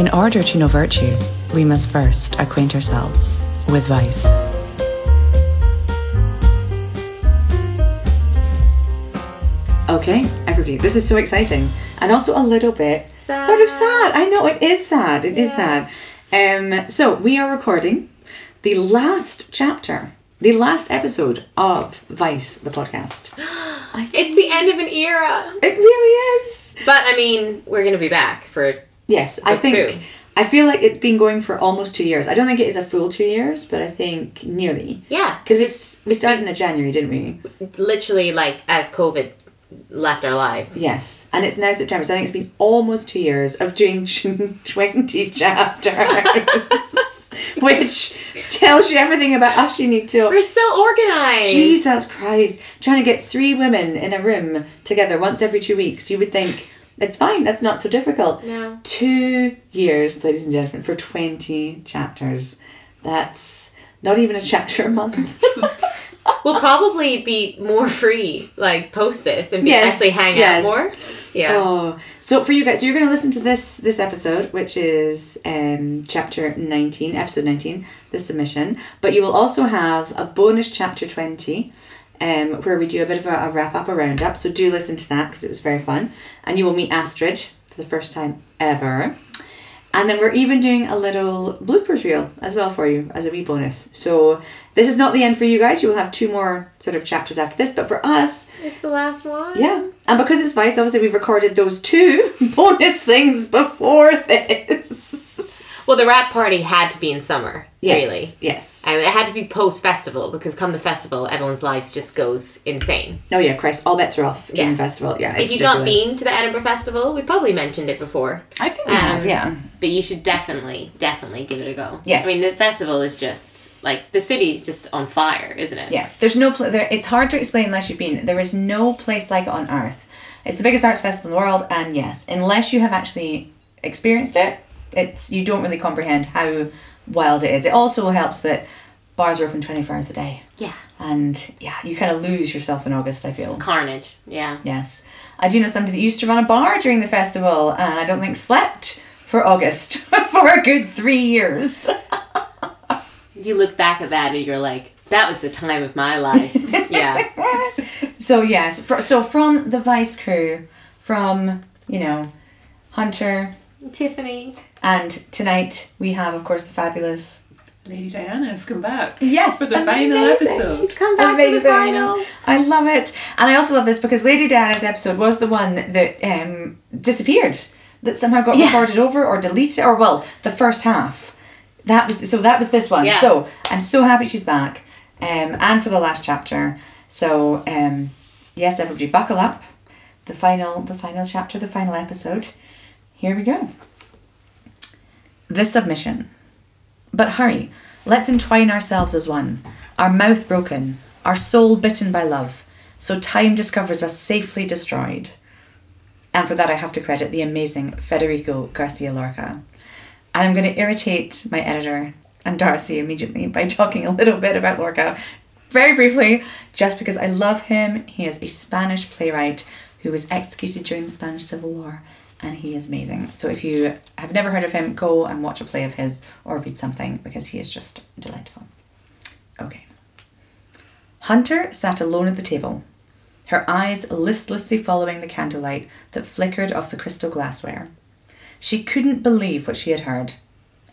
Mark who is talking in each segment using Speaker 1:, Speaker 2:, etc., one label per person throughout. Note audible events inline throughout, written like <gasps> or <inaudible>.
Speaker 1: In order to know virtue, we must first acquaint ourselves with vice.
Speaker 2: Okay, everybody, this is so exciting and also a little bit
Speaker 3: Sad.
Speaker 2: sort of sad. I know it is sad. It is
Speaker 3: Yeah.
Speaker 2: sad. Um, so we are recording the last chapter, the last episode of Vice, the podcast. <gasps>
Speaker 3: It's the end of an era.
Speaker 2: It really is.
Speaker 3: But I mean, we're gonna be back for
Speaker 2: Yes, I think.
Speaker 3: two.
Speaker 2: I feel like it's been going for almost two years. I don't think it is a full two years, but I think nearly.
Speaker 3: yeah,
Speaker 2: Because we, we started in January, didn't we?
Speaker 3: literally like as COVID left our lives.
Speaker 2: Yes. And it's now September, so I think it's been almost two years of doing <laughs> 20 chapters, <laughs> which tells you everything about us you need to.
Speaker 3: We're so organized.
Speaker 2: Jesus Christ. Trying to get three women in a room together once every two weeks, you would think it's fine, that's not so difficult.
Speaker 3: No.
Speaker 2: Two years, ladies and gentlemen, for 20 chapters. That's not even a chapter a month. <laughs>
Speaker 3: We'll probably be more free, like post this and be
Speaker 2: Yes,
Speaker 3: actually hang
Speaker 2: yes.
Speaker 3: out more. Yeah.
Speaker 2: Oh, so for you guys, so you're going to listen to this this episode, which is um, chapter nineteen, episode nineteen, the submission. But you will also have a bonus chapter twenty, um, where we do a bit of a, a wrap up, a roundup. So do listen to that because it was very fun, and you will meet Astrid for the first time ever. And then we're even doing a little bloopers reel as well for you as a wee bonus. So this is not the end for you guys. You will have two more sort of chapters after this, but for us,
Speaker 3: It's the last one.
Speaker 2: yeah. And because it's Vice, obviously we've recorded those two <laughs> bonus things before this.
Speaker 3: Well, the wrap party had to be in summer.
Speaker 2: Yes.
Speaker 3: Really.
Speaker 2: Yes.
Speaker 3: Mean, it had to be post festival because come the festival, everyone's lives just goes insane.
Speaker 2: Oh yeah, Christ, all bets are off during
Speaker 3: Yeah.
Speaker 2: the festival. Yeah.
Speaker 3: if you've not been to the Edinburgh Festival, we probably mentioned it before.
Speaker 2: I think we have,
Speaker 3: Um,
Speaker 2: yeah.
Speaker 3: But you should definitely, definitely give it a go.
Speaker 2: Yes.
Speaker 3: I mean, the festival is just like the city's just on fire, isn't it?
Speaker 2: Yeah. There's no pla there it's hard to explain unless you've been. There is no place like it on earth. It's the biggest arts festival in the world and yes, unless you have actually experienced it, it's you don't really comprehend how wild it is. It also helps that bars are open 24 hours a day.
Speaker 3: Yeah.
Speaker 2: And yeah, you kind of lose yourself in August, I feel.
Speaker 3: Carnage. Yeah.
Speaker 2: Yes. I do know somebody that used to run a bar during the festival and I don't think slept for August <laughs> for a good three years. <laughs>
Speaker 3: You look back at that and you're like, that was the time of my life. <laughs> yeah.
Speaker 2: So yes, fr- so from the Vice crew, from, you know, Hunter,
Speaker 3: Tiffany.
Speaker 2: And tonight we have of course the fabulous
Speaker 4: Lady Diana has come back.
Speaker 2: Yes,
Speaker 4: For the final episode.
Speaker 3: She's come back for the final.
Speaker 2: I love it. And I also love this because Lady Diana's episode was the one that um, disappeared. That somehow got
Speaker 3: Yeah.
Speaker 2: recorded over or deleted or well, the first half. That was so that was this one.
Speaker 3: Yeah.
Speaker 2: So I'm so happy she's back. Um, and for the last chapter. So um, yes, everybody buckle up. The final the final chapter, the final episode. Here we go. The submission. But hurry, let's entwine ourselves as one, our mouth broken, our soul bitten by love, so time discovers us safely destroyed. And for that, I have to credit the amazing Federico Garcia Lorca. And I'm going to irritate my editor and Darcy immediately by <laughs> talking a little bit about Lorca very briefly, just because I love him. He is a Spanish playwright who was executed during the Spanish Civil War, and he is amazing. So if you have never heard of him, go and watch a play of his or read something because he is just delightful. Okay. Hunter sat alone at the table, her eyes listlessly following the candlelight that flickered off the crystal glassware. She couldn't believe what she had heard.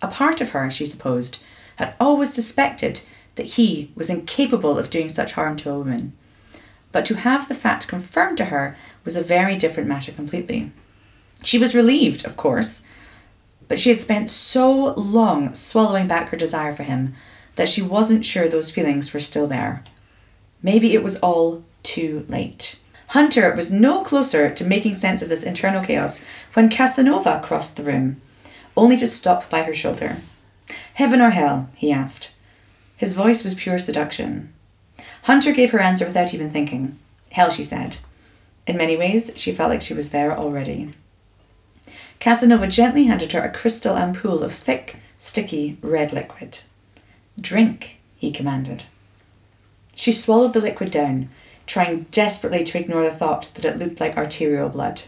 Speaker 2: A part of her, she supposed, had always suspected that he was incapable of doing such harm to a woman. But to have the fact confirmed to her was a very different matter completely. She was relieved, of course, but she had spent so long swallowing back her desire for him that she wasn't sure those feelings were still there. Maybe it was all too late. Hunter was no closer to making sense of this internal chaos when Casanova crossed the room, only to stop by her shoulder. Heaven or hell? he asked. His voice was pure seduction. Hunter gave her answer without even thinking. Hell, she said. In many ways, she felt like she was there already. Casanova gently handed her a crystal ampoule of thick, sticky, red liquid. Drink, he commanded. She swallowed the liquid down, trying desperately to ignore the thought that it looked like arterial blood.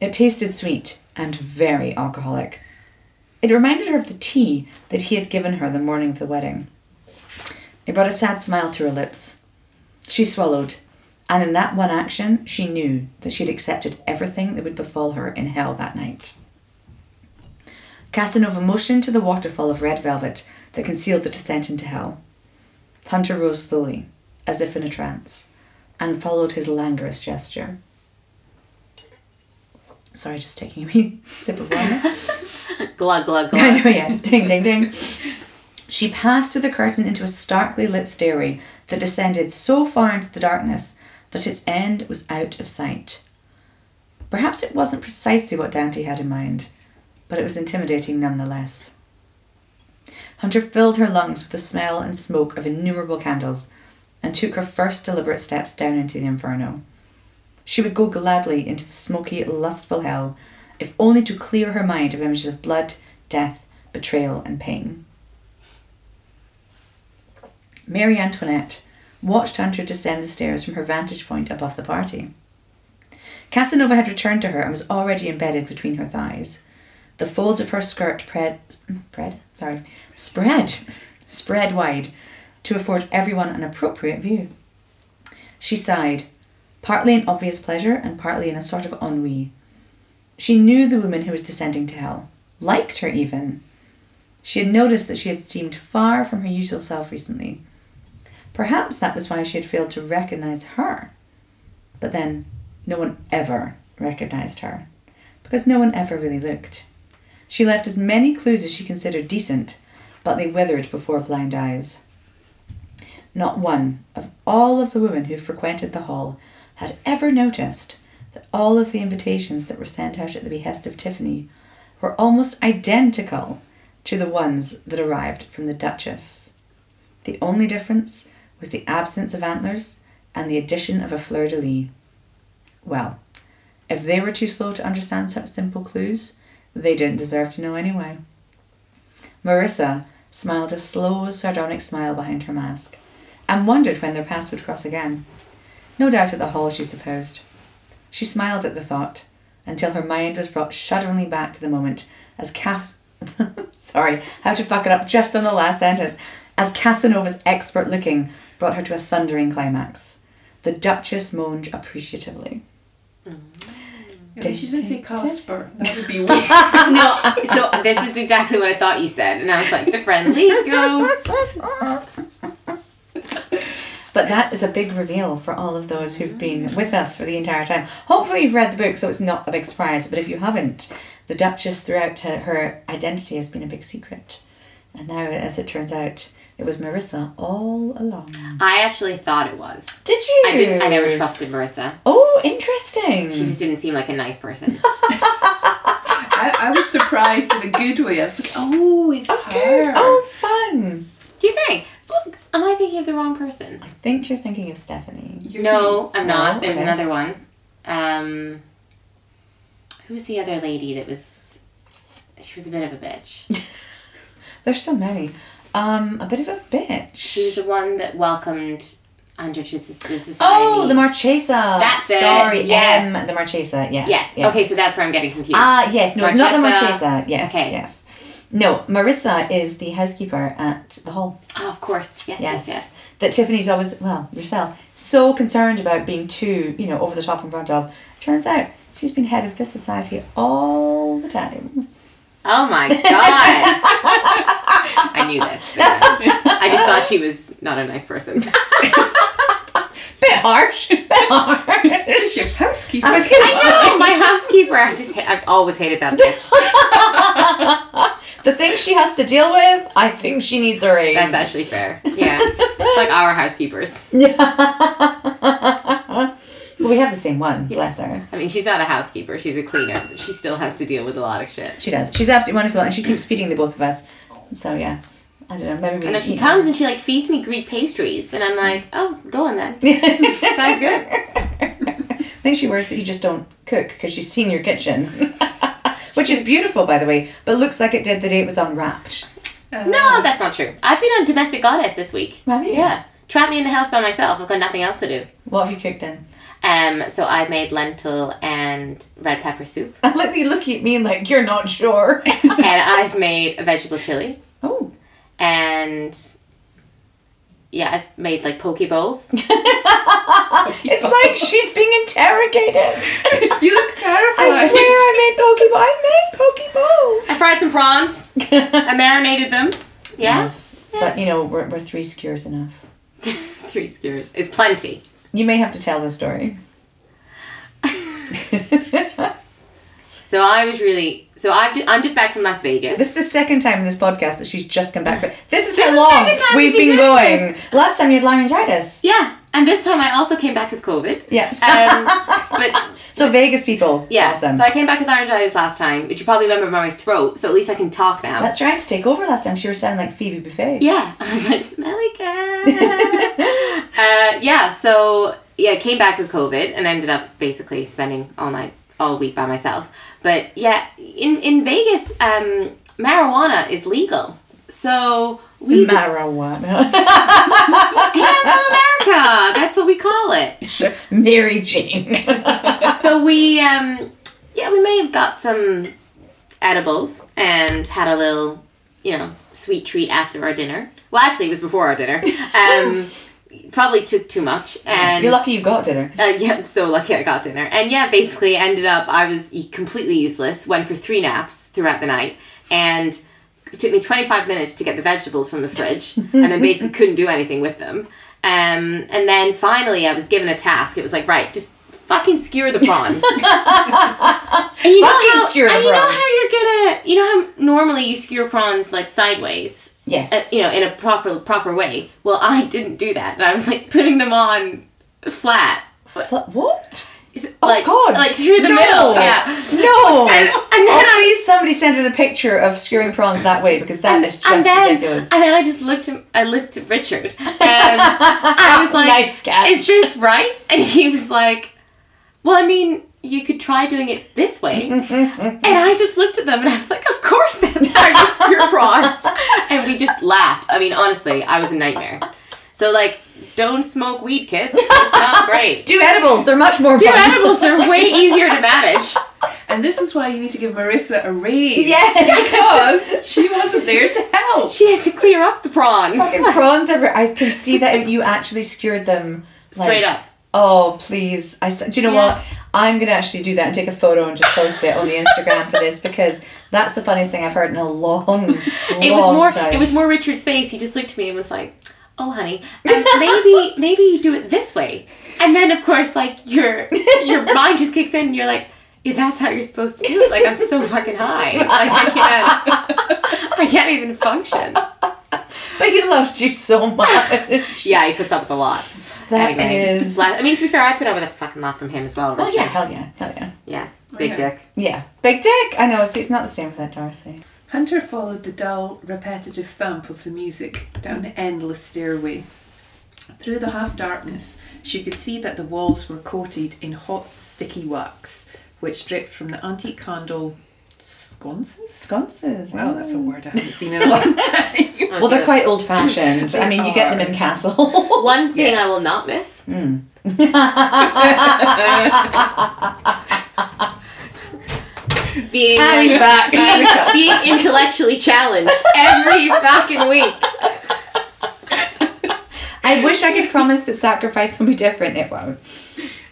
Speaker 2: It tasted sweet and very alcoholic. It reminded her of the tea that he had given her the morning of the wedding. It brought a sad smile to her lips. She swallowed, and in that one action, she knew that she had accepted everything that would befall her in hell that night. Casanova motioned to the waterfall of red velvet that concealed the descent into hell. Hunter rose slowly, as if in a trance, and followed his languorous gesture. Sorry, just taking a wee <laughs> sip of water. <laughs>
Speaker 3: Glug, glug,
Speaker 2: I
Speaker 3: glug.
Speaker 2: know, yeah. Ding, ding, ding. She passed through the curtain into a starkly lit stairway that descended so far into the darkness that its end was out of sight. Perhaps it wasn't precisely what Dante had in mind, but it was intimidating nonetheless. Hunter filled her lungs with the smell and smoke of innumerable candles and took her first deliberate steps down into the inferno. She would go gladly into the smoky, lustful hell, if only to clear her mind of images of blood, death, betrayal, and pain. Marie Antoinette watched Hunter descend the stairs from her vantage point above the party. Casanova had returned to her and was already embedded between her thighs. The folds of her skirt pred, pred, sorry, spread, spread wide to afford everyone an appropriate view. She sighed, partly in obvious pleasure and partly in a sort of ennui. She knew the woman who was descending to hell, liked her even. She had noticed that she had seemed far from her usual self recently. Perhaps that was why she had failed to recognize her. But then, no one ever recognized her, because no one ever really looked. She left as many clues as she considered decent, but they withered before blind eyes. Not one of all of the women who frequented the hall had ever noticed that all of the invitations that were sent out at the behest of Tiffany were almost identical to the ones that arrived from the Duchess. The only difference was the absence of antlers and the addition of a fleur de lis. Well, if they were too slow to understand such simple clues, they didn't deserve to know anyway. Marissa smiled a slow, sardonic smile behind her mask, and wondered when their paths would cross again. No doubt at the hall, she supposed. She smiled at the thought, until her mind was brought shudderingly back to the moment as Cas <laughs> sorry, how to fuck it up just on the last sentence, as Casanova's expert looking brought her to a thundering climax. The Duchess moaned appreciatively.
Speaker 4: At least you didn't say Casper. That would be <laughs> weird.
Speaker 3: no, so this is exactly what I thought you said, and I was like, the friendly ghost.
Speaker 2: But that is a big reveal for all of those who've been with us for the entire time. Hopefully, you've read the book, so it's not a big surprise. But if you haven't, the Duchess throughout her, her identity has been a big secret. And now, as it turns out, it was Marissa all along.
Speaker 3: I actually thought it was.
Speaker 2: Did you?
Speaker 3: I didn't. I never trusted Marissa.
Speaker 2: Oh, interesting.
Speaker 3: She just didn't seem like a nice person. <laughs>
Speaker 4: I, I was surprised in a good way. I was like, oh, it's
Speaker 2: oh,
Speaker 4: her.
Speaker 2: good. Oh, fun.
Speaker 3: Do you think? Look, am I thinking of the wrong person?
Speaker 2: I think you're thinking of Stephanie.
Speaker 4: You're
Speaker 3: No, I'm
Speaker 2: No?
Speaker 3: not. There's
Speaker 2: Okay.
Speaker 3: another one. Um, who's the other lady that was? She was a bit of a bitch. <laughs>
Speaker 2: There's so many. Um, a bit of a bitch.
Speaker 3: She was the one that welcomed Hunter to the society.
Speaker 2: Oh, the Marchesa.
Speaker 3: That's it,
Speaker 2: Sorry,
Speaker 3: yes.
Speaker 2: M. The Marchesa. Yes.
Speaker 3: Yes. Okay, so that's where I'm getting confused.
Speaker 2: Ah, yes. No, it's not the
Speaker 3: Marchesa.
Speaker 2: Marchesa. Yes.
Speaker 3: Okay.
Speaker 2: Yes. No, Marissa is the housekeeper at the hall.
Speaker 3: oh, of course. Yes. Yes.
Speaker 2: Yes.
Speaker 3: Yes.
Speaker 2: That Tiffany's always, well, yourself, so concerned about being too, you know, over the top in front of. Turns out she's been head of this society all the time.
Speaker 3: Oh my god. <laughs> I knew this. I just thought she was not a nice person. <laughs>
Speaker 2: Bit harsh. Bit harsh.
Speaker 4: She's your housekeeper.
Speaker 2: I was gonna
Speaker 3: I know my housekeeper. I just ha- I've always hated that bitch. <laughs>
Speaker 2: The things she has to deal with, I think she needs a raise.
Speaker 3: That's actually fair. Yeah, it's like our housekeepers. <laughs>
Speaker 2: well, we have the same one, bless her.
Speaker 3: I mean, she's not a housekeeper; she's a cleaner. But she still has to deal with a lot of shit.
Speaker 2: She does. She's absolutely wonderful, and she keeps feeding the both of us. So yeah, I don't know. Maybe we.
Speaker 3: And then she comes and she like feeds me Greek pastries, and I'm like, oh, go on then. <laughs> Sounds good.
Speaker 2: I think she worries that you just don't cook because she's seen your kitchen, <laughs> which is beautiful, by the way, but looks like it did the day it was unwrapped.
Speaker 4: Uh,
Speaker 3: No, that's not true. I've been a domestic goddess this week.
Speaker 2: Have you?
Speaker 3: Yeah, trap me in the house by myself. I've got nothing else to do.
Speaker 2: What have you cooked then?
Speaker 3: Um, so I made lentil and red pepper soup, <laughs>
Speaker 2: I like you look at me like you're not sure. <laughs>
Speaker 3: and I've made a vegetable chili,
Speaker 2: oh.
Speaker 3: and yeah, I've made like poke bowls. <laughs>
Speaker 2: It's like she's being interrogated.
Speaker 4: You look terrified.
Speaker 2: I swear I made poke I made poke bowls.
Speaker 3: I fried some prawns. I marinated them. Yeah,
Speaker 2: Yes. But you know, we're, we're three skewers enough.
Speaker 3: three skewers is plenty.
Speaker 2: You may have to tell the story. <laughs>
Speaker 3: So I was really so I've ju- I'm just back from Las Vegas.
Speaker 2: This is the second time in this podcast that she's just come back. For, this is
Speaker 3: This
Speaker 2: how long we've been going. Last time you had laryngitis.
Speaker 3: yeah, and this time I also came back with COVID.
Speaker 2: Yes.
Speaker 3: Um, <laughs> but
Speaker 2: so Vegas people.
Speaker 3: yeah,
Speaker 2: Awesome.
Speaker 3: so I came back with laryngitis last time, which you probably remember by my throat. So at least I can talk now.
Speaker 2: That's trying to take over last time. She was sounding like Phoebe Buffay.
Speaker 3: Yeah, <laughs> I was like smelly cat. <laughs> uh, yeah, so yeah, I came back with COVID and ended up basically spending all night, all week by myself. But yeah, in in Vegas, um, marijuana is legal, so we
Speaker 2: Marijuana. <laughs>
Speaker 3: yeah, America. That's what we call it.
Speaker 2: Mary Jane. <laughs>
Speaker 3: So we, um, yeah, we may have got some edibles and had a little, you know, sweet treat after our dinner. Well, actually, it was before our dinner. Um, <laughs> probably took too much, and
Speaker 2: You're lucky you got dinner.
Speaker 3: Uh, yeah, I'm so lucky I got dinner. And yeah, basically ended up, I was completely useless, went for three naps throughout the night, and it took me 25 minutes to get the vegetables from the fridge, and then basically couldn't do anything with them. Um, and then finally, I was given a task. It was like, right, just fucking skewer the prawns. <laughs> and you
Speaker 2: Fucking
Speaker 3: know how,
Speaker 2: skewer the
Speaker 3: and you know how you're gonna, you know how normally you skewer prawns like sideways,
Speaker 2: Yes.
Speaker 3: uh, you know, in a proper proper way. Well, I didn't do that, and I was like putting them on flat.
Speaker 2: Fl- what? Oh
Speaker 3: like,
Speaker 2: God!
Speaker 3: Like through the
Speaker 2: No!
Speaker 3: middle. Yeah.
Speaker 2: No! <laughs>
Speaker 3: And, and oh, then
Speaker 2: oh,
Speaker 3: I
Speaker 2: please, somebody sent in a picture of skewering prawns that way because that
Speaker 3: and,
Speaker 2: is just
Speaker 3: and then,
Speaker 2: ridiculous.
Speaker 3: And then I just looked at I looked at Richard and I <laughs> was like,
Speaker 2: Nice catch.
Speaker 3: "Is this right?" And he was like, "Well, I mean, you could try doing it this way." and I just looked at them and I was like, "Of course, that's how you skewer prawns." and we just laughed. I mean, honestly, I was a nightmare. So like, don't smoke weed, kids. It's not <laughs> great.
Speaker 2: Do edibles. They're much more
Speaker 3: Do
Speaker 2: fun.
Speaker 3: edibles; they're way <laughs> easier to manage.
Speaker 4: And this is why you need to give Marissa a raise.
Speaker 2: Yes. <laughs>
Speaker 4: Because she wasn't there to help.
Speaker 3: She had to clear up the prawns.
Speaker 2: Fucking prawns ever. I can see that you actually skewered them like-
Speaker 3: Straight up.
Speaker 2: Oh please! I s- do you know
Speaker 3: Yeah.
Speaker 2: what? I'm gonna actually do that and take a photo and just post it on the Instagram for this because that's the funniest thing I've heard in a long, long
Speaker 3: it was more
Speaker 2: time.
Speaker 3: it was more Richard's face. He just looked at me and was like, "Oh, honey, and maybe <laughs> maybe you do it this way." And then of course, like your your <laughs> mind just kicks in. and You're like, yeah, "That's how you're supposed to do it." Like I'm so fucking high. Like I can't I can't even function.
Speaker 2: But he loves you so much.
Speaker 3: Yeah, he puts up with a lot.
Speaker 2: That
Speaker 3: Anyway,
Speaker 2: is.
Speaker 3: I mean, to be fair, I put up with a fucking lot from him as well.
Speaker 2: Oh
Speaker 3: Richard.
Speaker 2: yeah, hell yeah, hell yeah.
Speaker 3: yeah, big
Speaker 4: yeah.
Speaker 3: dick.
Speaker 2: Yeah, big dick. I know. See, it's not the same with that Darcy.
Speaker 4: Hunter followed the dull, repetitive thump of the music down the endless stairway. Through the half darkness, she could see that the walls were coated in hot, sticky wax, which dripped from the antique candle sconces.
Speaker 2: Sconces.
Speaker 4: Wow, that's a mm. word I haven't seen in a long <laughs> time.
Speaker 2: Well, they're quite old fashioned. I mean, you get them in castle. <laughs>
Speaker 3: One thing I will not miss. Hmm. <laughs> being
Speaker 2: And he's
Speaker 3: like-
Speaker 2: back.
Speaker 3: being, <laughs> being intellectually challenged every fucking week.
Speaker 2: I wish I could promise that sacrifice will be different. It won't.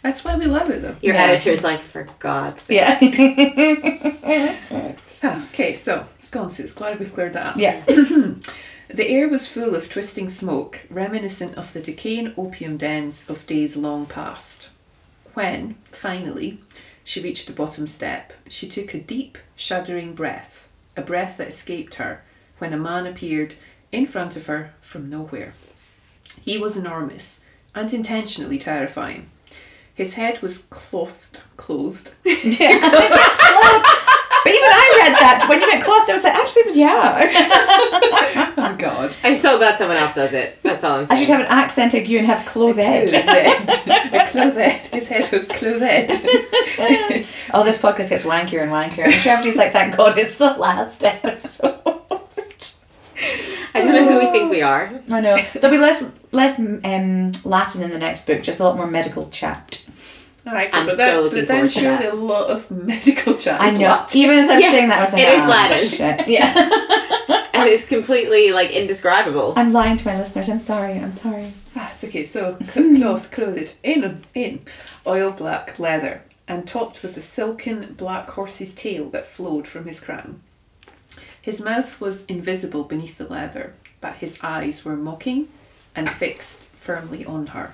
Speaker 4: That's why we love it, though.
Speaker 3: Your
Speaker 2: Yeah.
Speaker 3: editor's like, for God's sake.
Speaker 2: Yeah. <laughs>
Speaker 4: Ah, okay, so sconces. Glad we've cleared that up.
Speaker 2: yeah. <clears throat>
Speaker 4: The air was full of twisting smoke, reminiscent of the decaying opium dens of days long past. When, finally, she reached the bottom step, she took a deep, shuddering breath, a breath that escaped her, when a man appeared in front of her from nowhere. He was enormous and intentionally terrifying. His head was clothed, closed, <laughs>
Speaker 2: It's cloth. But even I read that when you went cloth. I was like, actually, but yeah. <laughs>
Speaker 4: oh god.
Speaker 3: I'm so glad someone else does it. That's all I'm
Speaker 2: I should have an accented you and have clothed.
Speaker 4: Clothed. A clothed. <laughs> His head was clothed. <laughs>
Speaker 2: Oh, this podcast gets wankier and wankier. I'm sure everybody's like, thank God it's the last episode.
Speaker 3: I don't know who we think we are.
Speaker 2: I know. There'll be less less um, Latin in the next book, just a lot more medical chat.
Speaker 4: Oh, excellent.
Speaker 3: I'm
Speaker 4: but
Speaker 3: so looking
Speaker 4: but then
Speaker 3: forward to
Speaker 4: surely
Speaker 3: that.
Speaker 4: a lot of <laughs> medical chat.
Speaker 2: I know.
Speaker 4: well.
Speaker 2: Even as I'm
Speaker 3: Yeah,
Speaker 2: saying that, I was like,
Speaker 3: it is
Speaker 2: "Ah,
Speaker 3: Latin."
Speaker 2: Shit. <laughs> Yeah.
Speaker 3: And it's completely like indescribable.
Speaker 2: I'm lying to my listeners. I'm sorry. I'm sorry.
Speaker 4: Ah, it's okay. So c- cloth clothed in in oil black leather and topped with a silken black horse's tail that flowed from his crown. His mouth was invisible beneath the leather, but his eyes were mocking and fixed firmly on her.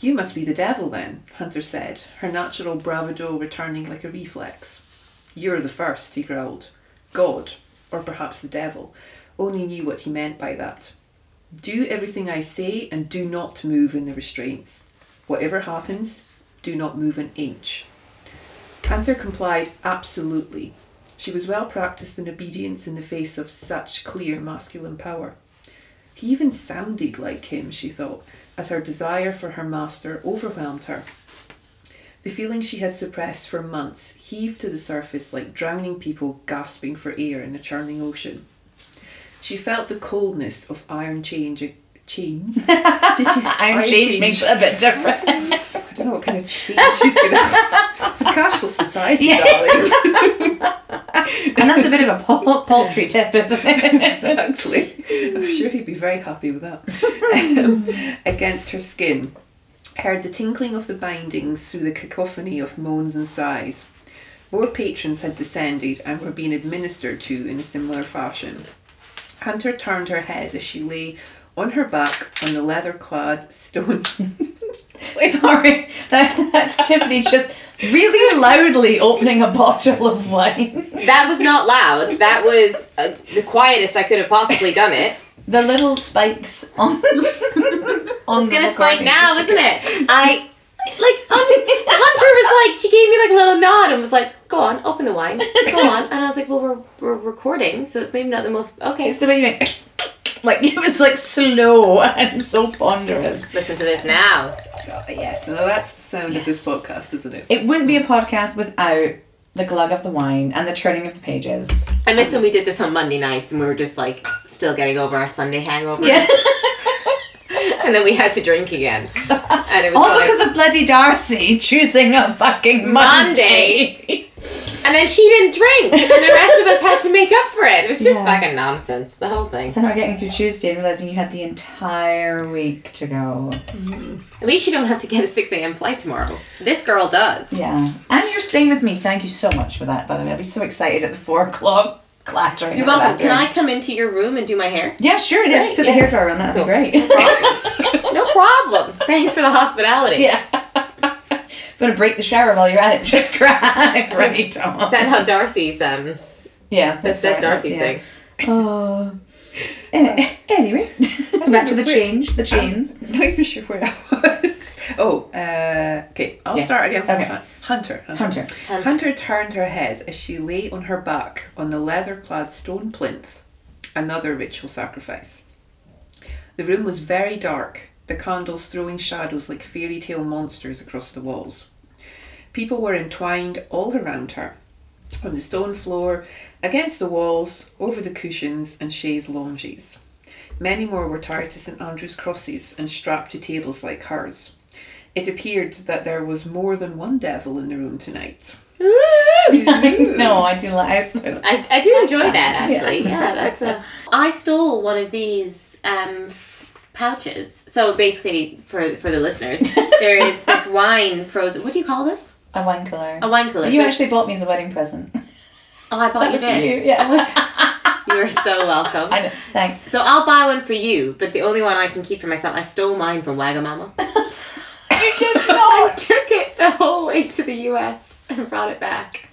Speaker 4: You must be the devil then, Hunter said, her natural bravado returning like a reflex. You're the first, he growled. God, or perhaps the devil, only knew what he meant by that. Do everything I say and do not move in the restraints. Whatever happens, do not move an inch. Hunter complied absolutely. She was well practiced in obedience in the face of such clear masculine power. He even sounded like him, she thought, as her desire for her master overwhelmed her. The feeling she had suppressed for months heaved to the surface like drowning people gasping for air in a churning ocean. She felt the coldness of iron change, chains. <laughs> Did you,
Speaker 2: Iron change makes it a bit different. <laughs>
Speaker 4: I don't know what kind of change she's gonna. It's a cashless society,
Speaker 2: Yeah.
Speaker 4: darling. <laughs>
Speaker 2: and that's a bit of a pul- paltry tip, isn't it?
Speaker 4: exactly. I'm sure he'd be very happy with that. Um, against her skin, heard the tinkling of the bindings through the cacophony of moans and sighs. More patrons had descended and were being administered to in a similar fashion. Hunter turned her head as she lay on her back on the leather clad stone. <laughs>
Speaker 2: Sorry, that, that's Tiffany just really loudly opening a bottle of wine.
Speaker 3: That was not loud. That was uh, the quietest I could have possibly done it.
Speaker 2: The little spikes on. <laughs> on
Speaker 3: It's gonna spike now, isn't it? I like honest- Hunter was like she gave me like a little nod and was like, "Go on, open the wine, go on." And I was like, "Well, we're we're recording, so it's maybe not the most okay."
Speaker 2: It's the way you make. Like <laughs> it was like slow and so ponderous.
Speaker 3: Listen to this now.
Speaker 4: Oh, yes, well, that's the sound of this podcast, isn't it?
Speaker 2: It wouldn't be a podcast without the glug of the wine and the turning of the pages.
Speaker 3: I missed when we did this on Monday nights and we were just like still getting over our Sunday hangover.
Speaker 2: Yeah. <laughs>
Speaker 3: And then we had to drink again. <laughs> And it was
Speaker 2: All
Speaker 3: like
Speaker 2: because of bloody Darcy choosing a fucking Monday.
Speaker 3: And then she didn't drink, and the rest of us had to make up for it. It was just
Speaker 2: Yeah.
Speaker 3: fucking nonsense, the whole thing.
Speaker 2: So now getting through Tuesday and realizing you had the entire week to go.
Speaker 3: At least you don't have to get a 6 a.m. flight tomorrow. This girl does.
Speaker 2: Yeah. And you're staying with me. Thank you so much for that, by the way. I'll be so excited at the four o'clock clattering.
Speaker 3: You're welcome. Can I come into your room and do my hair?
Speaker 2: Yeah, sure. Yeah, just put
Speaker 3: yeah.
Speaker 2: the hairdryer on. That'd
Speaker 3: Cool.
Speaker 2: be great. <laughs>
Speaker 3: No problem. Thanks for the hospitality. <laughs>
Speaker 2: yeah. If you to break the shower while you're at it, <laughs> just crack right on.
Speaker 3: Is that how Darcy's, um,
Speaker 2: Yeah,
Speaker 3: that's, that's Darcy's
Speaker 2: yeah.
Speaker 3: thing. <laughs>
Speaker 2: Oh. Eh, anyway, <laughs> back to the change, the chains.
Speaker 4: Not even sure where I was. Oh, uh, okay. I'll
Speaker 2: Yes.
Speaker 4: start again from
Speaker 2: Okay.
Speaker 4: Hun- Hunter.
Speaker 2: Hunter.
Speaker 4: Hunter turned her head as she lay on her back on the leather clad stone plinth. Another ritual sacrifice. The room was very dark, the candles throwing shadows like fairy tale monsters across the walls. People were entwined all around her, on the stone floor, against the walls, over the cushions and chaise longues. Many more were tied to St Andrew's crosses and strapped to tables like hers. It appeared that there was more than one devil in the room tonight. <laughs>
Speaker 2: no, I do like.
Speaker 3: I, I do enjoy that actually. Yeah, that's a. I stole one of these um, pouches. So basically, for for the listeners, there is this <laughs> wine frozen. What do you call this?
Speaker 2: A wine cooler.
Speaker 3: A wine cooler.
Speaker 2: You
Speaker 3: So
Speaker 2: actually bought me as a wedding present.
Speaker 3: oh, I bought
Speaker 2: that
Speaker 3: you
Speaker 2: was for
Speaker 3: this.
Speaker 2: you, yeah.
Speaker 3: I was- <laughs> you are so welcome.
Speaker 2: I know. Thanks.
Speaker 3: So I'll buy one for you, but the only one I can keep for myself. I stole mine from Wagamama. <laughs>
Speaker 2: You did not.
Speaker 3: I took it the whole way to the U.S. and brought it back.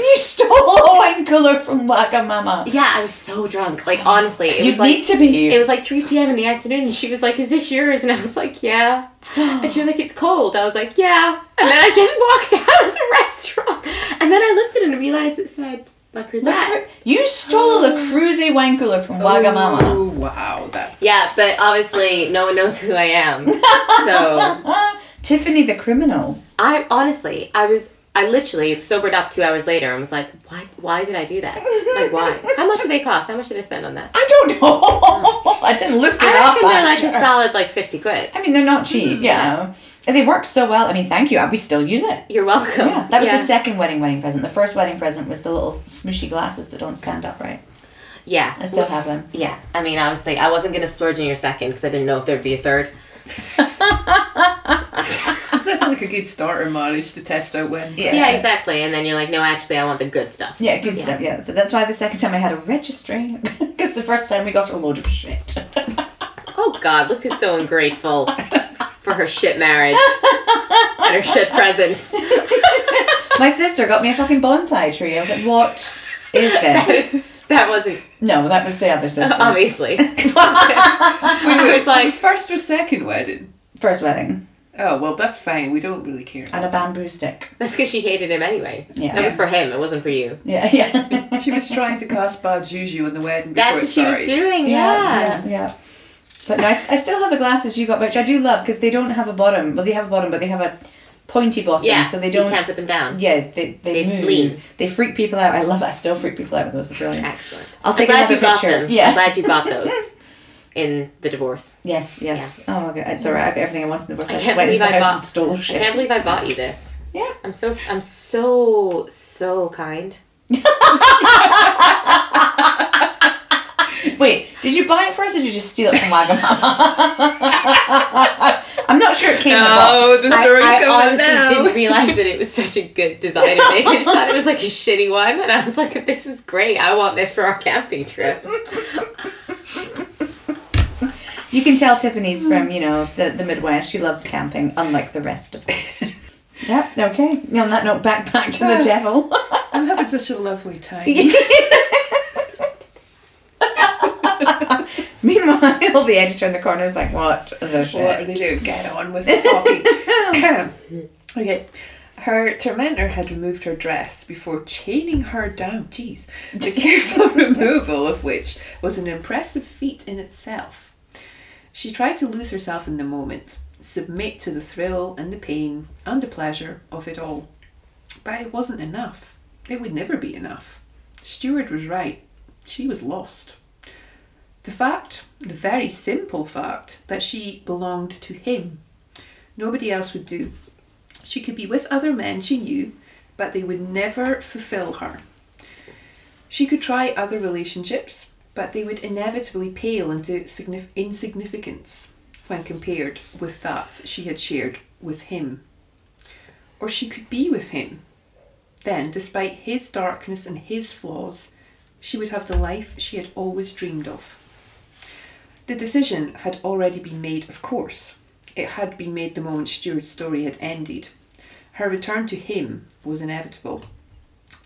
Speaker 3: <laughs>
Speaker 2: You stole a oh. wine cooler from Wagamama.
Speaker 3: Yeah, I was so drunk. Like <gasps> honestly, it
Speaker 2: You
Speaker 3: was like
Speaker 2: need to be.
Speaker 3: It was like 3 p.m. in the afternoon, and she was like, Is this yours? And I was like, Yeah. <gasps> And she was like, It's cold. I was like, Yeah. And then I just <laughs> walked out of the restaurant. And then I looked at it and realized it said La
Speaker 2: Le
Speaker 3: Creuset.
Speaker 2: Cru- you stole a oh. Creuset wine cooler from Wagamama.
Speaker 4: Oh, wow. That's.
Speaker 3: Yeah, but obviously no one knows who I am. <laughs> So
Speaker 2: Tiffany the criminal.
Speaker 3: I honestly, I was I literally sobered up two hours later and was like, why? Why did I do that? Like, why? <laughs> How much did they cost? How much did I spend on that?
Speaker 2: I don't know. <laughs> I didn't look it
Speaker 3: I
Speaker 2: up.
Speaker 3: reckon they're like a
Speaker 2: after.
Speaker 3: solid like fifty quid.
Speaker 2: I mean, they're not cheap. Mm-hmm. Yeah. And they work so well. I mean, thank you. We still use it.
Speaker 3: You're welcome.
Speaker 2: Yeah, that was
Speaker 3: yeah.
Speaker 2: the second wedding wedding present. The first wedding present was the little smooshy glasses that don't stand up right.
Speaker 3: Yeah,
Speaker 2: I still have them.
Speaker 3: Yeah, I mean, obviously, I wasn't gonna splurge on your second because I didn't know if there'd be a third.
Speaker 4: It's nothing like a good starter marriage to test out when.
Speaker 2: Yeah.
Speaker 3: Yeah, exactly. And then you're like, no, actually, I want the good stuff.
Speaker 2: Yeah, good
Speaker 3: Yeah.
Speaker 2: stuff. Yeah, so that's why the second time I had a registry <laughs> because the first time we got a load of shit.
Speaker 3: Oh God, Luke is so ungrateful for her shit marriage and her shit presents. <laughs>
Speaker 2: My sister got me a fucking bonsai tree. I was like, what is <laughs> this?
Speaker 3: That wasn't
Speaker 2: No, that was the other sister. <laughs>
Speaker 3: obviously.
Speaker 4: Wait,
Speaker 3: I
Speaker 4: wait,
Speaker 3: was like-
Speaker 4: first or second wedding?
Speaker 2: First wedding
Speaker 4: Oh, well, that's fine. We don't really care.
Speaker 2: and a bamboo stick.
Speaker 3: That's because she hated him anyway.
Speaker 2: Yeah.
Speaker 3: That was for him. It wasn't for you.
Speaker 2: Yeah, <laughs> yeah.
Speaker 4: She was trying to cast bad juju on the wedding before
Speaker 3: That's
Speaker 4: it
Speaker 3: what she was doing.
Speaker 2: yeah,
Speaker 3: Yeah.
Speaker 2: yeah, yeah. But no, I, s- I still have the glasses you got, which I do love because they don't have a bottom. Well, they have a bottom, but they have a pointy bottom,
Speaker 3: Yeah.
Speaker 2: so they
Speaker 3: you
Speaker 2: don't.
Speaker 3: can't put them down.
Speaker 2: yeah, they they,
Speaker 3: They
Speaker 2: move.
Speaker 3: lean.
Speaker 2: They freak people out. I love. it. I still freak people out with those. They're brilliant.
Speaker 3: Excellent.
Speaker 2: I'll take
Speaker 3: I'm
Speaker 2: another picture.
Speaker 3: them.
Speaker 2: Yeah.
Speaker 3: I'm glad you got <laughs> those in the divorce.
Speaker 2: Yes, yes. Oh my god, it's alright. I got everything I wanted in the divorce. I,
Speaker 3: I
Speaker 2: just went into the
Speaker 3: I
Speaker 2: house
Speaker 3: bought-
Speaker 2: and stole
Speaker 3: I can't believe I bought you this.
Speaker 2: Yeah.
Speaker 3: I'm so I'm so so kind. <laughs>
Speaker 2: Wait, did you buy it first or did you just steal it from Wagamama? <laughs> I'm not sure it came in a
Speaker 4: Oh,
Speaker 2: box.
Speaker 4: the
Speaker 3: I,
Speaker 4: story's
Speaker 3: I
Speaker 4: coming
Speaker 3: honestly
Speaker 4: now.
Speaker 3: didn't realize that it was such a good design to make. I just thought it was like a shitty one, and I was like, "This is great. I want this for our camping trip."
Speaker 2: You can tell Tiffany's from, you know, the, the Midwest. She loves camping, unlike the rest of us. <laughs> yep, okay. On that note, back back to the devil. <laughs>
Speaker 4: I'm having such a lovely time. <laughs>
Speaker 2: Meanwhile, the editor in the corner is like, what the shit?
Speaker 4: What are they doing? Get on with the talking. <laughs> <clears throat> okay. Her tormentor had removed her dress before chaining her down. Jeez. The <laughs> careful removal of which was an impressive feat in itself. She tried to lose herself in the moment, submit to the thrill and the pain and the pleasure of it all. But it wasn't enough. It would never be enough. Stewart was right. She was lost. The fact, the very simple fact, that she belonged to him. Nobody else would do. She could be with other men she knew, but they would never fulfill her. She could try other relationships, but they would inevitably pale into signif- insignificance when compared with that she had shared with him. Or she could be with him. Then, despite his darkness and his flaws, she would have the life she had always dreamed of. The decision had already been made, of course. It had been made the moment Stuart's story had ended. Her return to him was inevitable.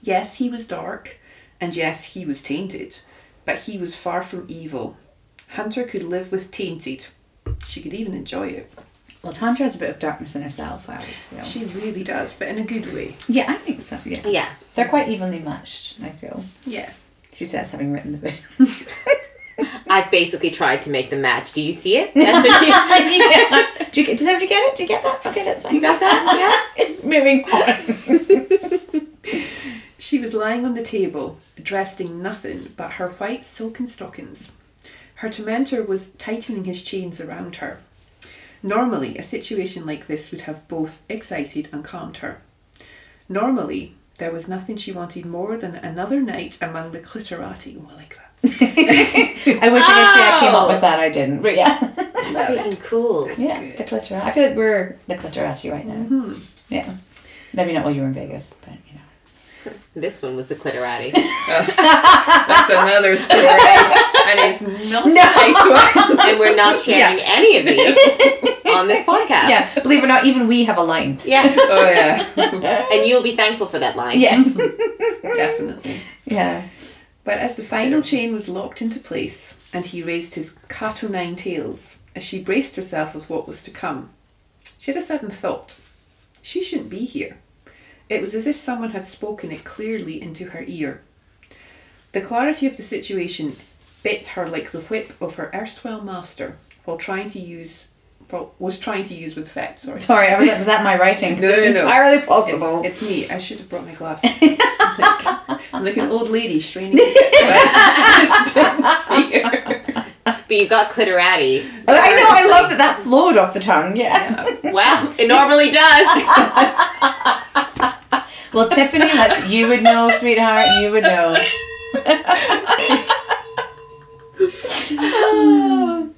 Speaker 4: Yes, he was dark, and yes, he was tainted, but he was far from evil. Hunter could live with tainted. She could even enjoy it.
Speaker 2: Well, Hunter has a bit of darkness in herself, I always feel.
Speaker 4: She really does, but in a good way.
Speaker 2: yeah, I think so, yeah.
Speaker 3: Yeah.
Speaker 2: They're quite evenly matched, I feel.
Speaker 4: Yeah.
Speaker 2: She says, having written the book. <laughs>
Speaker 3: I've basically tried to make them match. Do you see it? <laughs> That's what she.
Speaker 2: yeah. Do you, get- does everybody get it? Do you get that? Okay, that's fine.
Speaker 3: You got that? Yeah. <laughs>
Speaker 2: Moving on. <laughs>
Speaker 4: She was lying on the table, dressed in nothing but her white silken stockings. Her tormentor was tightening his chains around her. Normally, a situation like this would have both excited and calmed her. Normally, there was nothing she wanted more than another night among the clitorati. Oh, I like that. <laughs>
Speaker 2: I wish I could say I came up
Speaker 3: Oh.
Speaker 2: with that. I didn't, but yeah.
Speaker 3: That's <laughs> freaking cool.
Speaker 2: yeah,
Speaker 4: good.
Speaker 2: the clitorati. I feel like we're the clitorati right now. Mm-hmm. Yeah. Maybe not while you were in Vegas, but you know. <laughs>
Speaker 3: This one was the clitorati.
Speaker 4: Oh, that's another story, and it's not a nice one.
Speaker 3: and we're not sharing any of these on this podcast.
Speaker 2: Yeah, believe it or not, even we have a line.
Speaker 3: Yeah.
Speaker 4: Oh yeah,
Speaker 3: And you'll be thankful for that line.
Speaker 2: Yeah.
Speaker 4: definitely.
Speaker 2: yeah.
Speaker 4: But as the final chain was locked into place, and he raised his cat o' nine tails, as she braced herself with what was to come, she had a sudden thought. She shouldn't be here. It was as if someone had spoken it clearly into her ear. The clarity of the situation bit her like the whip of her erstwhile master while trying to use well, was trying to use with effect. Sorry.
Speaker 2: Sorry, I was, was that my writing? <laughs> 'Cause
Speaker 4: No,
Speaker 2: it's
Speaker 4: no, no.
Speaker 2: entirely
Speaker 4: It's,
Speaker 2: possible.
Speaker 4: it's me. I should have brought my glasses. I'm <laughs> like, I'm like an old lady straining to get to my <laughs> distance here.
Speaker 3: But you got clitorati.
Speaker 2: Oh, I know, I love that that flowed off the tongue. Yeah.
Speaker 3: Well, it normally does.
Speaker 2: Well, Tiffany, that you would know, sweetheart. You would know.
Speaker 4: Oh.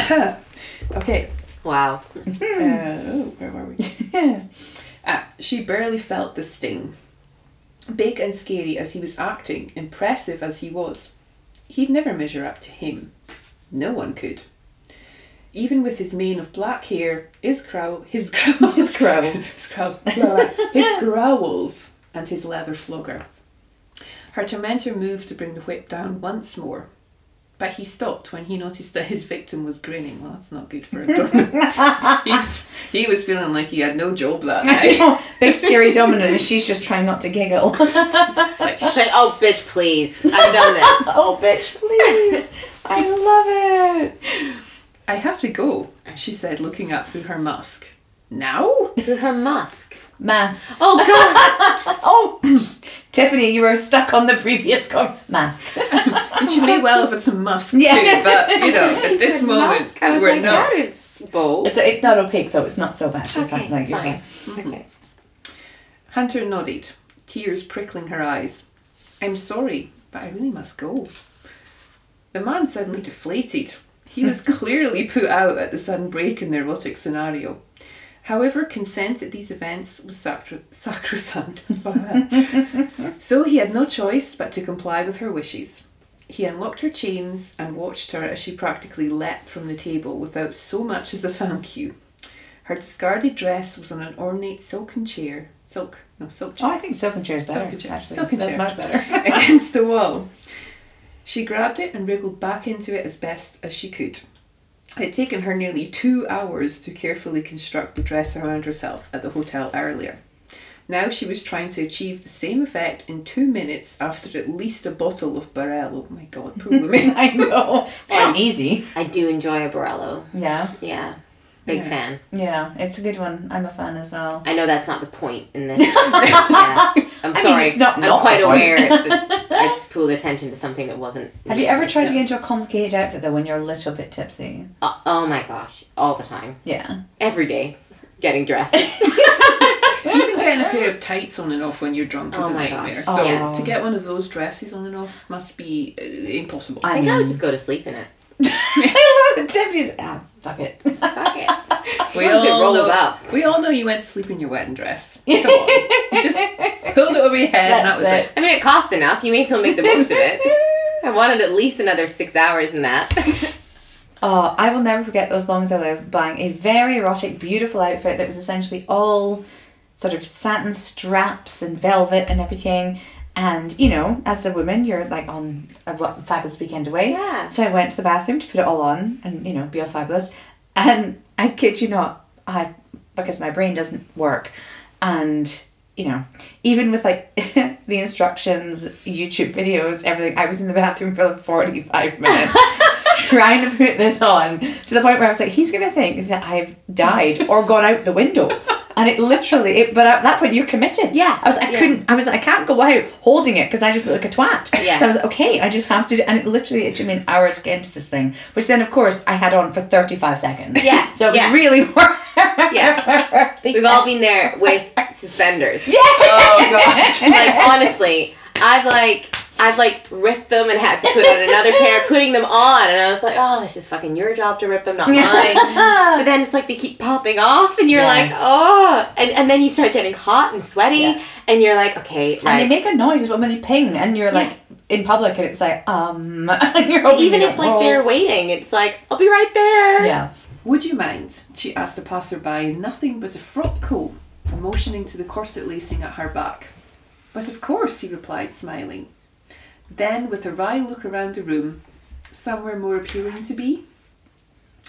Speaker 4: <coughs> okay.
Speaker 3: Wow.
Speaker 4: Uh, oh, where were we? <laughs> Ah, she barely felt the sting. Big and scary as he was acting, impressive as he was, he'd never measure up to him. No one could. Even with his mane of black hair, his growl, his <laughs> growls,
Speaker 2: His growls.
Speaker 4: his growls, <laughs> his growls, and his leather flogger. Her tormentor moved to bring the whip down once more, but he stopped when he noticed that his victim was grinning. Well, that's not good for a dominant. <laughs> he, was, he was feeling like he had no job that night. <laughs>
Speaker 2: Big scary dominant, and she's just trying not to giggle.
Speaker 4: It's like, <laughs>
Speaker 3: It's like, oh, bitch, please. I've done this.
Speaker 2: oh, bitch, please. I love it.
Speaker 4: I have to go, she said, looking up through her mask. Now?
Speaker 3: Through her musk.
Speaker 2: Mask.
Speaker 3: Oh, God.
Speaker 2: Oh, Tiffany, you were stuck on the previous com- mask.
Speaker 4: And she may well have had some musk
Speaker 2: Yeah.
Speaker 4: too, but you <laughs> know, at this
Speaker 3: said
Speaker 4: moment,
Speaker 3: musk. I was
Speaker 4: we're
Speaker 3: like,
Speaker 4: not.
Speaker 3: that is bold.
Speaker 2: It's, it's not opaque though. It's not so bad.
Speaker 3: Okay,
Speaker 2: fine. Like, you're
Speaker 3: fine.
Speaker 2: fine.
Speaker 3: Okay.
Speaker 4: Hunter nodded, tears prickling her eyes. I'm sorry, but I really must go. The man suddenly deflated. He was <laughs> clearly put out at the sudden break in the erotic scenario. However, consent at these events was sacro- sacrosanct. <laughs> so he had no choice but to comply with her wishes. He unlocked her chains and watched her as she practically leapt from the table without so much as a thank you. Her discarded dress was on an ornate silken chair. Silk, no, silk oh, chair
Speaker 2: Oh, I think silken chair is better.
Speaker 4: Silken chair.
Speaker 2: Actually,
Speaker 4: Silken
Speaker 2: that's
Speaker 4: chair.
Speaker 2: much better. <laughs> <laughs>
Speaker 4: against the wall. She grabbed it and wriggled back into it as best as she could. It had taken her nearly two hours to carefully construct the dress around herself at the hotel earlier. Now she was trying to achieve the same effect in two minutes after at least a bottle of Barello. Oh my god, poor <laughs> woman.
Speaker 2: I know. It's not easy.
Speaker 3: I do enjoy a Borello.
Speaker 2: Yeah.
Speaker 3: Yeah. Big
Speaker 4: Yeah.
Speaker 3: fan.
Speaker 2: Yeah. It's a good one. I'm a fan as well.
Speaker 3: I know that's not the point in this. <laughs> <laughs> yeah. I'm
Speaker 2: mean,
Speaker 3: sorry.
Speaker 2: it's not
Speaker 3: I'm
Speaker 2: not
Speaker 3: quite aware that I pulled attention to something that wasn't.
Speaker 2: Have you ever tried to get into a complicated outfit though when you're a little bit tipsy?
Speaker 3: Oh, oh my gosh. All the time.
Speaker 2: Yeah.
Speaker 3: Every day. Getting dressed.
Speaker 4: Even getting a pair of tights on and off when you're drunk is
Speaker 3: Oh
Speaker 4: a nightmare.
Speaker 3: gosh.
Speaker 4: So
Speaker 2: Oh.
Speaker 4: to get one of those dresses on and off must be uh, impossible.
Speaker 3: I
Speaker 2: I
Speaker 3: think I
Speaker 2: mean,
Speaker 3: would just go to sleep in it. <laughs>
Speaker 2: I love it. Tiffany's. Ah, fuck it.
Speaker 3: Fuck it. <laughs>
Speaker 4: We
Speaker 3: As it
Speaker 4: all
Speaker 3: rolls
Speaker 4: know,
Speaker 3: up.
Speaker 4: We all know you went to sleep in your wedding dress. Come on. You just <laughs> pulled it over your head and that
Speaker 2: That's
Speaker 4: was it.
Speaker 2: it.
Speaker 3: I mean, it cost enough. You may as well make the most of it. I wanted at least another six hours in that.
Speaker 2: Oh, I will never forget those long as I live buying a very erotic, beautiful outfit that was essentially all sort of satin straps and velvet and everything. And you know, as a woman, you're like on a fabulous weekend away.
Speaker 3: Yeah.
Speaker 2: So I went to the bathroom to put it all on and you know be all fabulous. And I kid you not, I because my brain doesn't work, and you know, even with like <laughs> the instructions, YouTube videos, everything, I was in the bathroom for like forty five minutes. <laughs> trying to put this on to the point where I was like, he's gonna think that I've died or gone out the window. And it literally, it, but at that point you're committed.
Speaker 3: Yeah,
Speaker 2: I was, I
Speaker 3: yeah.
Speaker 2: couldn't, I was, I can't go out holding it because I just look like a twat.
Speaker 3: Yeah.
Speaker 2: So I was like, okay, I just have to, do, and it literally, it took me an hour to get into this thing, which then of course I had on for 35 seconds.
Speaker 3: Yeah, <laughs>
Speaker 2: So it was
Speaker 3: yeah.
Speaker 2: really <laughs> worth
Speaker 3: Yeah. We've all been there with suspenders. <laughs>
Speaker 4: yeah Oh god.
Speaker 3: Like honestly, I've like I've like ripped them and had to put on another pair, <laughs> putting them on, and I was like, oh, this is fucking your job to rip them, not mine. But then it's like they keep popping off, and you're like, oh, and and then you start getting hot and sweaty,
Speaker 2: Yeah.
Speaker 3: and you're like, okay,
Speaker 2: And they make a noise as well when they ping, and you're like in public, and it's like, um, <laughs> and you're hoping
Speaker 3: Even
Speaker 2: they
Speaker 3: if like
Speaker 2: roll.
Speaker 3: they're waiting, it's like I'll be right there.
Speaker 2: yeah.
Speaker 4: Would you mind? She asked a passerby, nothing but a frock coat, motioning to the corset lacing at her back. But of course, he replied, smiling. Then, with a wry look around the room, somewhere more appealing to be?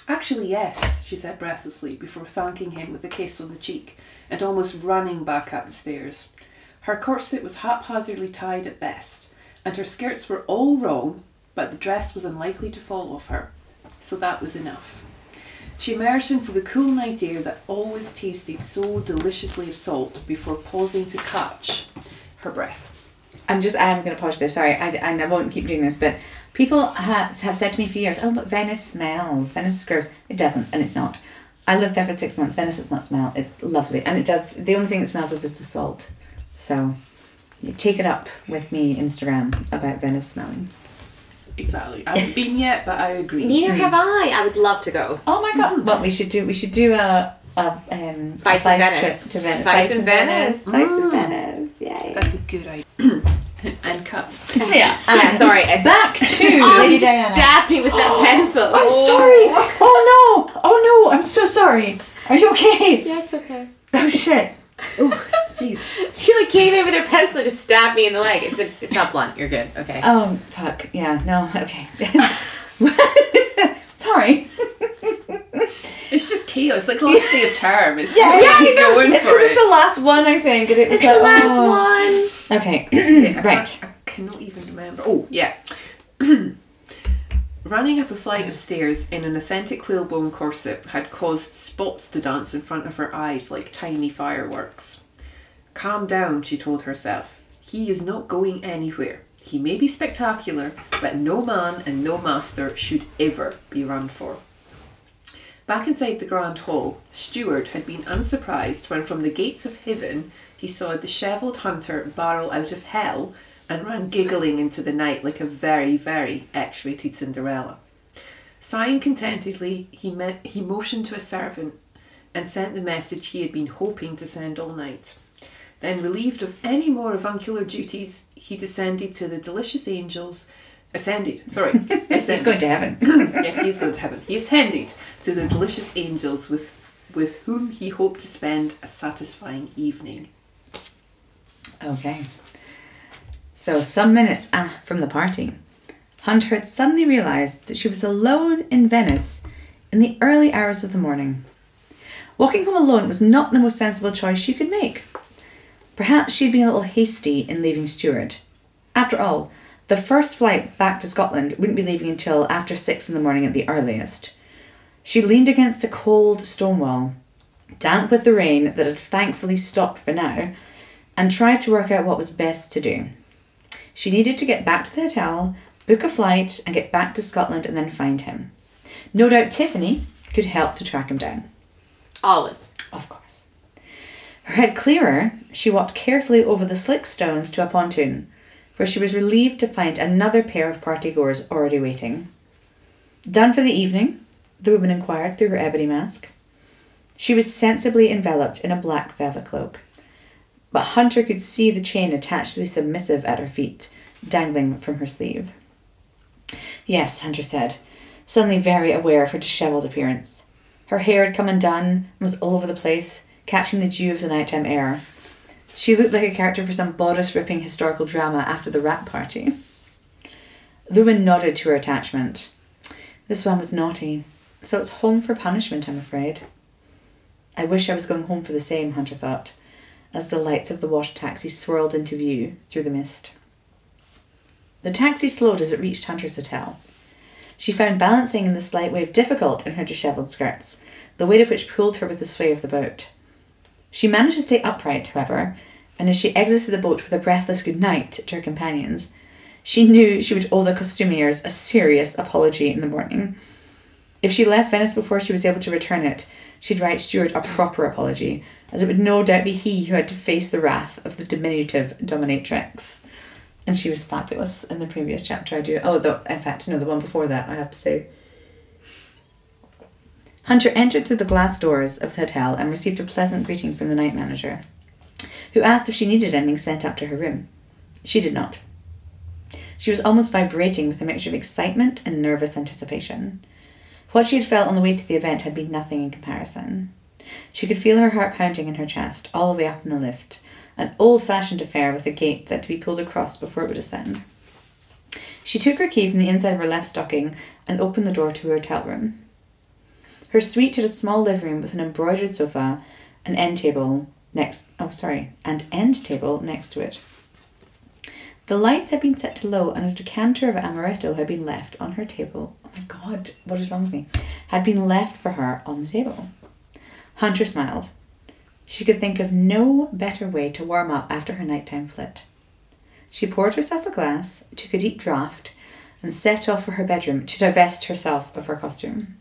Speaker 4: Actually, yes, she said breathlessly, before thanking him with a kiss on the cheek and almost running back up the stairs. Her corset was haphazardly tied at best, and her skirts were all wrong, but the dress was unlikely to fall off her, so that was enough. She emerged into the cool night air that always tasted so deliciously of salt before pausing to catch her breath.
Speaker 2: I'm just, I'm going to pause there, sorry, I, and I won't keep doing this, but people have, have said to me for years, oh, but Venice smells, Venice is. It doesn't, and it's not. I lived there for six months, Venice does not smell, it's lovely, and it does, the only thing it smells of is the salt. So, take it up with me, Instagram, about Venice smelling.
Speaker 4: Exactly. I haven't been yet, but I agree.
Speaker 3: Neither mm. have I. I would love to go.
Speaker 2: Oh my god! Mm-hmm. Well, we should do, we should do a, a um,
Speaker 3: Vice
Speaker 2: a
Speaker 3: in
Speaker 2: vice
Speaker 3: Venice.
Speaker 2: trip to Venice.
Speaker 3: Vice in Venice.
Speaker 2: Vice in
Speaker 4: Mm.
Speaker 2: Venice, yay.
Speaker 4: That's a good idea. <clears throat> and cut.
Speaker 2: yeah.
Speaker 3: Yeah, sorry. I
Speaker 2: Back to <laughs>
Speaker 3: Oh,
Speaker 2: Lady
Speaker 3: you
Speaker 2: Diana.
Speaker 3: stabbed me with that <gasps> pencil.
Speaker 2: I'm sorry. Oh no. Oh no. I'm so sorry. Are you okay?
Speaker 3: Yeah, it's okay.
Speaker 2: Oh shit.
Speaker 4: Oh, jeez.
Speaker 3: She like came in with her pencil and just stabbed me in the leg. It's a, it's not blunt. You're good. Okay.
Speaker 2: Oh fuck. Yeah. No. Okay. <laughs> <laughs> sorry.
Speaker 4: It's just chaos. Like last day of term. It's <laughs>
Speaker 2: Yeah,
Speaker 4: just
Speaker 2: yeah,
Speaker 4: he's
Speaker 2: I
Speaker 4: going
Speaker 2: It's
Speaker 4: for
Speaker 2: because it's the last one, I think, and it was
Speaker 3: it's
Speaker 2: like,
Speaker 3: the last
Speaker 2: oh.
Speaker 3: one.
Speaker 2: Okay. <clears throat>
Speaker 4: Yeah,
Speaker 2: right.
Speaker 4: can't- I cannot even remember. Oh, yeah. <clears throat> Running up a flight of stairs in an authentic whalebone corset had caused spots to dance in front of her eyes like tiny fireworks. Calm down, she told herself. He is not going anywhere. He may be spectacular, but no man and no master should ever be run for. Back inside the Grand Hall, Stuart had been unsurprised when from the gates of heaven he saw a dishevelled hunter barrel out of hell and ran giggling into the night like a very, very X-rated Cinderella. Sighing contentedly, he, met, he motioned to a servant and sent the message he had been hoping to send all night. Then, relieved of any more avuncular duties, he descended to the delicious angels. Ascended, sorry. <laughs>
Speaker 2: He's going to heaven.
Speaker 4: yes, he is going to heaven. He ascended to the delicious angels with, with whom he hoped to spend a satisfying evening.
Speaker 2: Okay. So, some minutes ah, from the party, Hunter had suddenly realised that she was alone in Venice in the early hours of the morning. Walking home alone was not the most sensible choice she could make. Perhaps she had been a little hasty in leaving Stuart. After all, the first flight back to Scotland wouldn't be leaving until after six in the morning at the earliest. She leaned against a cold stone wall, damp with the rain that had thankfully stopped for now, and tried to work out what was best to do. She needed to get back to the hotel, book a flight, and get back to Scotland and then find him. No doubt Tiffany could help to track him down.
Speaker 3: Always.
Speaker 2: Of course. Her head clearer, she walked carefully over the slick stones to a pontoon, where she was relieved to find another pair of partygoers already waiting. Done for the evening? The woman inquired through her ebony mask. She was sensibly enveloped in a black velvet cloak, but Hunter could see the chain attached to the submissive at her feet, dangling from her sleeve. Yes, Hunter said, suddenly very aware of her dishevelled appearance. Her hair had come undone and was all over the place, catching the dew of the nighttime air. She looked like a character for some bodice ripping historical drama after the rat party. The woman nodded to her attachment. This one was naughty, so it's home for punishment, I'm afraid. I wish I was going home for the same, Hunter thought, as the lights of the wash taxi swirled into view through the mist. The taxi slowed as it reached Hunter's hotel. She found balancing in the slight wave difficult in her dishevelled skirts, the weight of which pulled her with the sway of the boat. She managed to stay upright, however, and as she exited the boat with a breathless good night to her companions, she knew she would owe the costumiers a serious apology in the morning. If she left Venice before she was able to return it, she'd write Stuart a proper apology, as it would no doubt be he who had to face the wrath of the diminutive dominatrix. And she was fabulous in the previous chapter. I do. Oh, the in fact, no, the one before that. I have to say. Hunter entered through the glass doors of the hotel and received a pleasant greeting from the night manager, who asked if she needed anything sent up to her room. She did not. She was almost vibrating with a mixture of excitement and nervous anticipation. What she had felt on the way to the event had been nothing in comparison. She could feel her heart pounding in her chest all the way up in the lift, an old fashioned affair with a gate that had to be pulled across before it would ascend. She took her key from the inside of her left stocking and opened the door to her hotel room. Her suite had a small living room with an embroidered sofa, an end table next oh sorry, and end table next to it. The lights had been set to low and a decanter of amaretto had been left on her table my god, what is wrong with me? Had been left for her on the table. Hunter smiled. She could think of no better way to warm up after her nighttime flit. She poured herself a glass, took a deep draught, and set off for her bedroom to divest herself of her costume.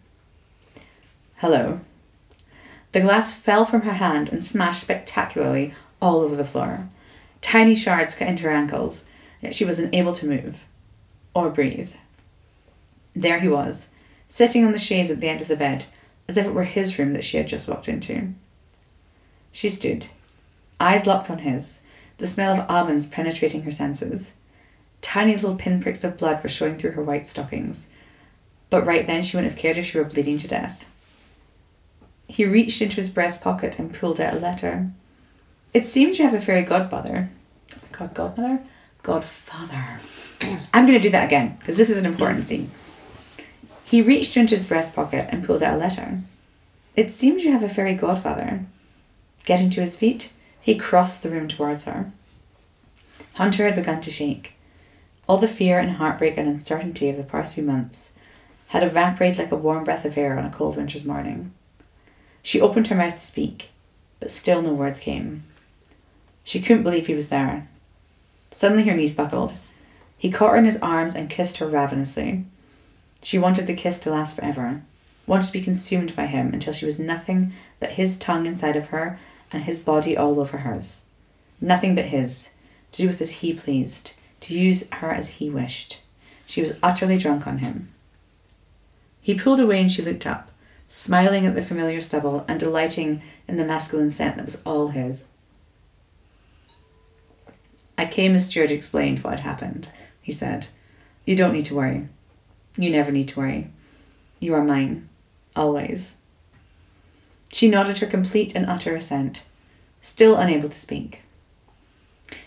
Speaker 2: Hello. The glass fell from her hand and smashed spectacularly all over the floor. Tiny shards cut into her ankles, yet she was unable to move or breathe. There he was, sitting on the chaise at the end of the bed, as if it were his room that she had just walked into. She stood, eyes locked on his, the smell of almonds penetrating her senses. Tiny little pinpricks of blood were showing through her white stockings, but right then she wouldn't have cared if she were bleeding to death. He reached into his breast pocket and pulled out a letter. It seems you have a fairy godmother. Oh God, godmother? Godfather. I'm going to do that again because this is an important scene. He reached into his breast pocket and pulled out a letter. It seems you have a fairy godfather. Getting to his feet, he crossed the room towards her. Hunter had begun to shake. All the fear and heartbreak and uncertainty of the past few months had evaporated like a warm breath of air on a cold winter's morning. She opened her mouth to speak, but still no words came. She couldn't believe he was there. Suddenly her knees buckled. He caught her in his arms and kissed her ravenously. She wanted the kiss to last forever, wanted to be consumed by him until she was nothing but his tongue inside of her and his body all over hers. Nothing but his, to do with as he pleased, to use her as he wished. She was utterly drunk on him. He pulled away and she looked up, smiling at the familiar stubble and delighting in the masculine scent that was all his. I came as Stuart explained what had happened, he said. You don't need to worry. You never need to worry. You are mine. Always. She nodded her complete and utter assent, still unable to speak.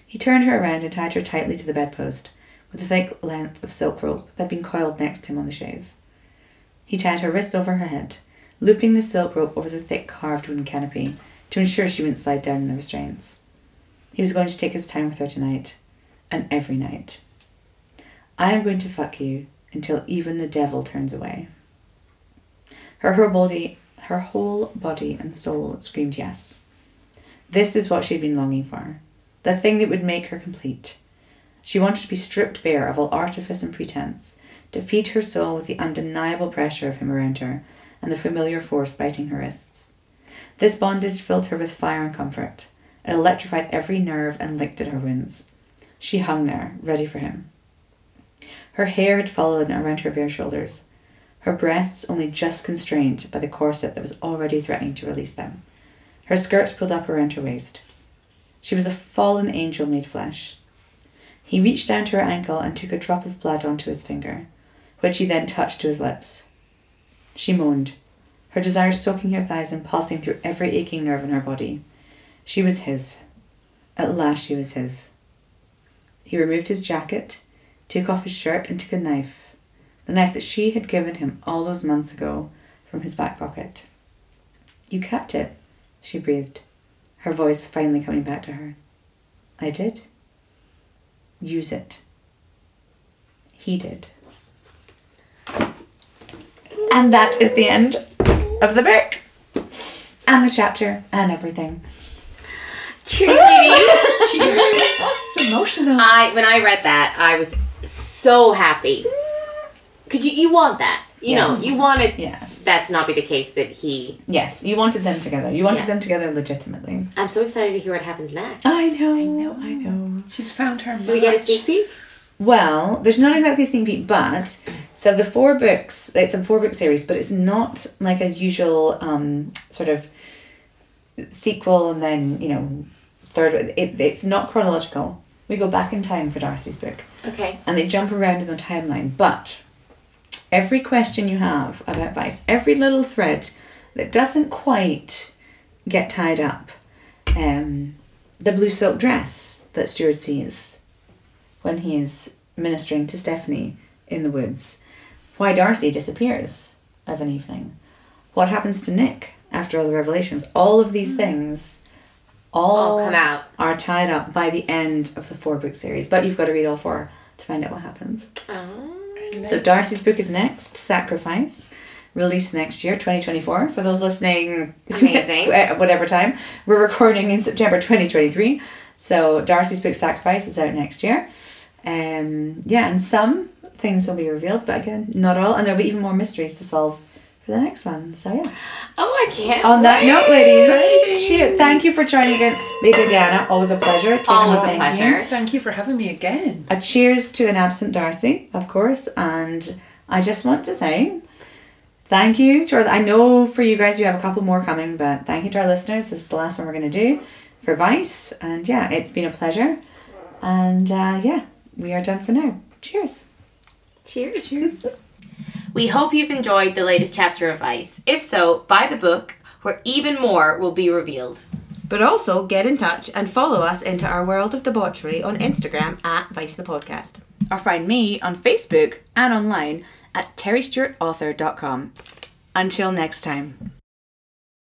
Speaker 2: He turned her around and tied her tightly to the bedpost with a thick length of silk rope that had been coiled next to him on the chaise. He tied her wrists over her head, looping the silk rope over the thick carved wooden canopy to ensure she wouldn't slide down in the restraints. He was going to take his time with her tonight, and every night. I am going to fuck you until even the devil turns away. Her whole body, her whole body and soul screamed yes. This is what she had been longing for, the thing that would make her complete. She wanted to be stripped bare of all artifice and pretense, to feed her soul with the undeniable pressure of him around her and the familiar force biting her wrists. This bondage filled her with fire and comfort. It electrified every nerve and licked at her wounds. She hung there, ready for him. Her hair had fallen around her bare shoulders, her breasts only just constrained by the corset that was already threatening to release them. Her skirts pulled up around her waist. She was a fallen angel made flesh. He reached down to her ankle and took a drop of blood onto his finger, which he then touched to his lips. She moaned, her desire soaking her thighs and pulsing through every aching nerve in her body. She was his. At last she was his. He removed his jacket, took off his shirt, and took a knife, the knife that she had given him all those months ago, from his back pocket. You kept it, she breathed, her voice finally coming back to her. I did. Use it. He did. And that is the end of the book. And the chapter and everything.
Speaker 3: Cheers, ladies. <laughs>
Speaker 4: Cheers. it's emotional.
Speaker 3: I when I read that, I was so happy because you, you want that. You
Speaker 2: Yes.
Speaker 3: know, you wanted
Speaker 2: Yes.
Speaker 3: that to not be the case. That he.
Speaker 2: Yes, you wanted them together. You wanted
Speaker 3: Yeah.
Speaker 2: them together legitimately.
Speaker 3: I'm so excited to hear what happens next.
Speaker 2: I know. I know. I know.
Speaker 4: She's found her
Speaker 3: Do we get a sneak peek?
Speaker 2: Well, there's not exactly a sneak peek, but so the four books, it's a four book series, but it's not like a usual um, sort of sequel and then you know third. It, it's not chronological. We go back in time for Darcy's book,
Speaker 3: Okay.
Speaker 2: and they jump around in the timeline. But every question you have about Vice, every little thread that doesn't quite get tied up, um, the blue silk dress that Stuart sees when he is ministering to Stephanie in the woods, why Darcy disappears of an evening, what happens to Nick after all the revelations, all of these things. All
Speaker 3: All come out.
Speaker 2: are tied up by the end of the four book series, but you've got to read all four to find out what happens.
Speaker 3: Oh.
Speaker 2: So Darcy's book is next, Sacrifice, released next year, 2024. For those listening,
Speaker 3: Amazing. <laughs>
Speaker 2: at whatever time, we're recording in September 2023. So Darcy's book, Sacrifice, is out next year. Um, yeah, and some things will be revealed, but again, not all. And there'll be even more mysteries to solve for the next one. So yeah.
Speaker 3: Oh, I can't.
Speaker 2: On that
Speaker 3: wait.
Speaker 2: note, ladies, cheer. Thank you for joining again, Lady Diana. Always a pleasure. Taking
Speaker 3: Always a
Speaker 2: thank
Speaker 3: pleasure.
Speaker 2: you.
Speaker 4: Thank you for having me again.
Speaker 2: A cheers to an absent Darcy, of course, and I just want to say thank you to our. I know for you guys, you have a couple more coming, but thank you to our listeners. This is the last one we're going to do for Vice, and yeah, it's been a pleasure, and uh, yeah, we are done for now. Cheers.
Speaker 3: Cheers. Cheers. We hope you've enjoyed the latest chapter of Vice. If so, buy the book, where even more will be revealed.
Speaker 5: But also get in touch and follow us into our world of debauchery on Instagram at Vice the Podcast.
Speaker 2: Or find me on Facebook and online at terrystewartauthor.com. Until next time.